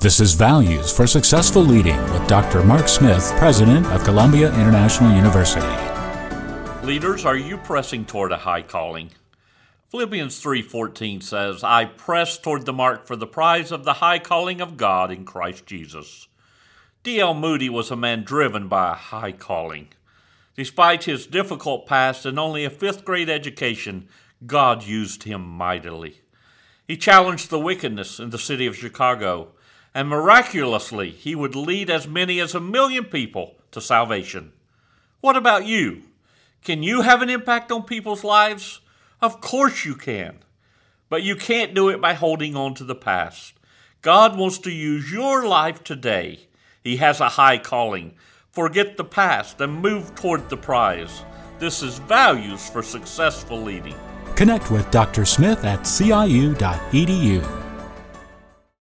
This is Values for Successful Leading with Dr. Mark Smith, President of Columbia International University. Leaders, are you pressing toward a high calling? Philippians 3:14 says, "I press toward the mark for the prize of the high calling of God in Christ Jesus." D.L. Moody was a man driven by a high calling. Despite his difficult past and only a 5th grade education, God used him mightily. He challenged the wickedness in the city of Chicago and miraculously he would lead as many as a million people to salvation. What about you? Can you have an impact on people's lives? Of course you can. But you can't do it by holding on to the past. God wants to use your life today. He has a high calling. Forget the past and move toward the prize. This is Values for Successful Leading. Connect with Dr. Smith at ciu.edu.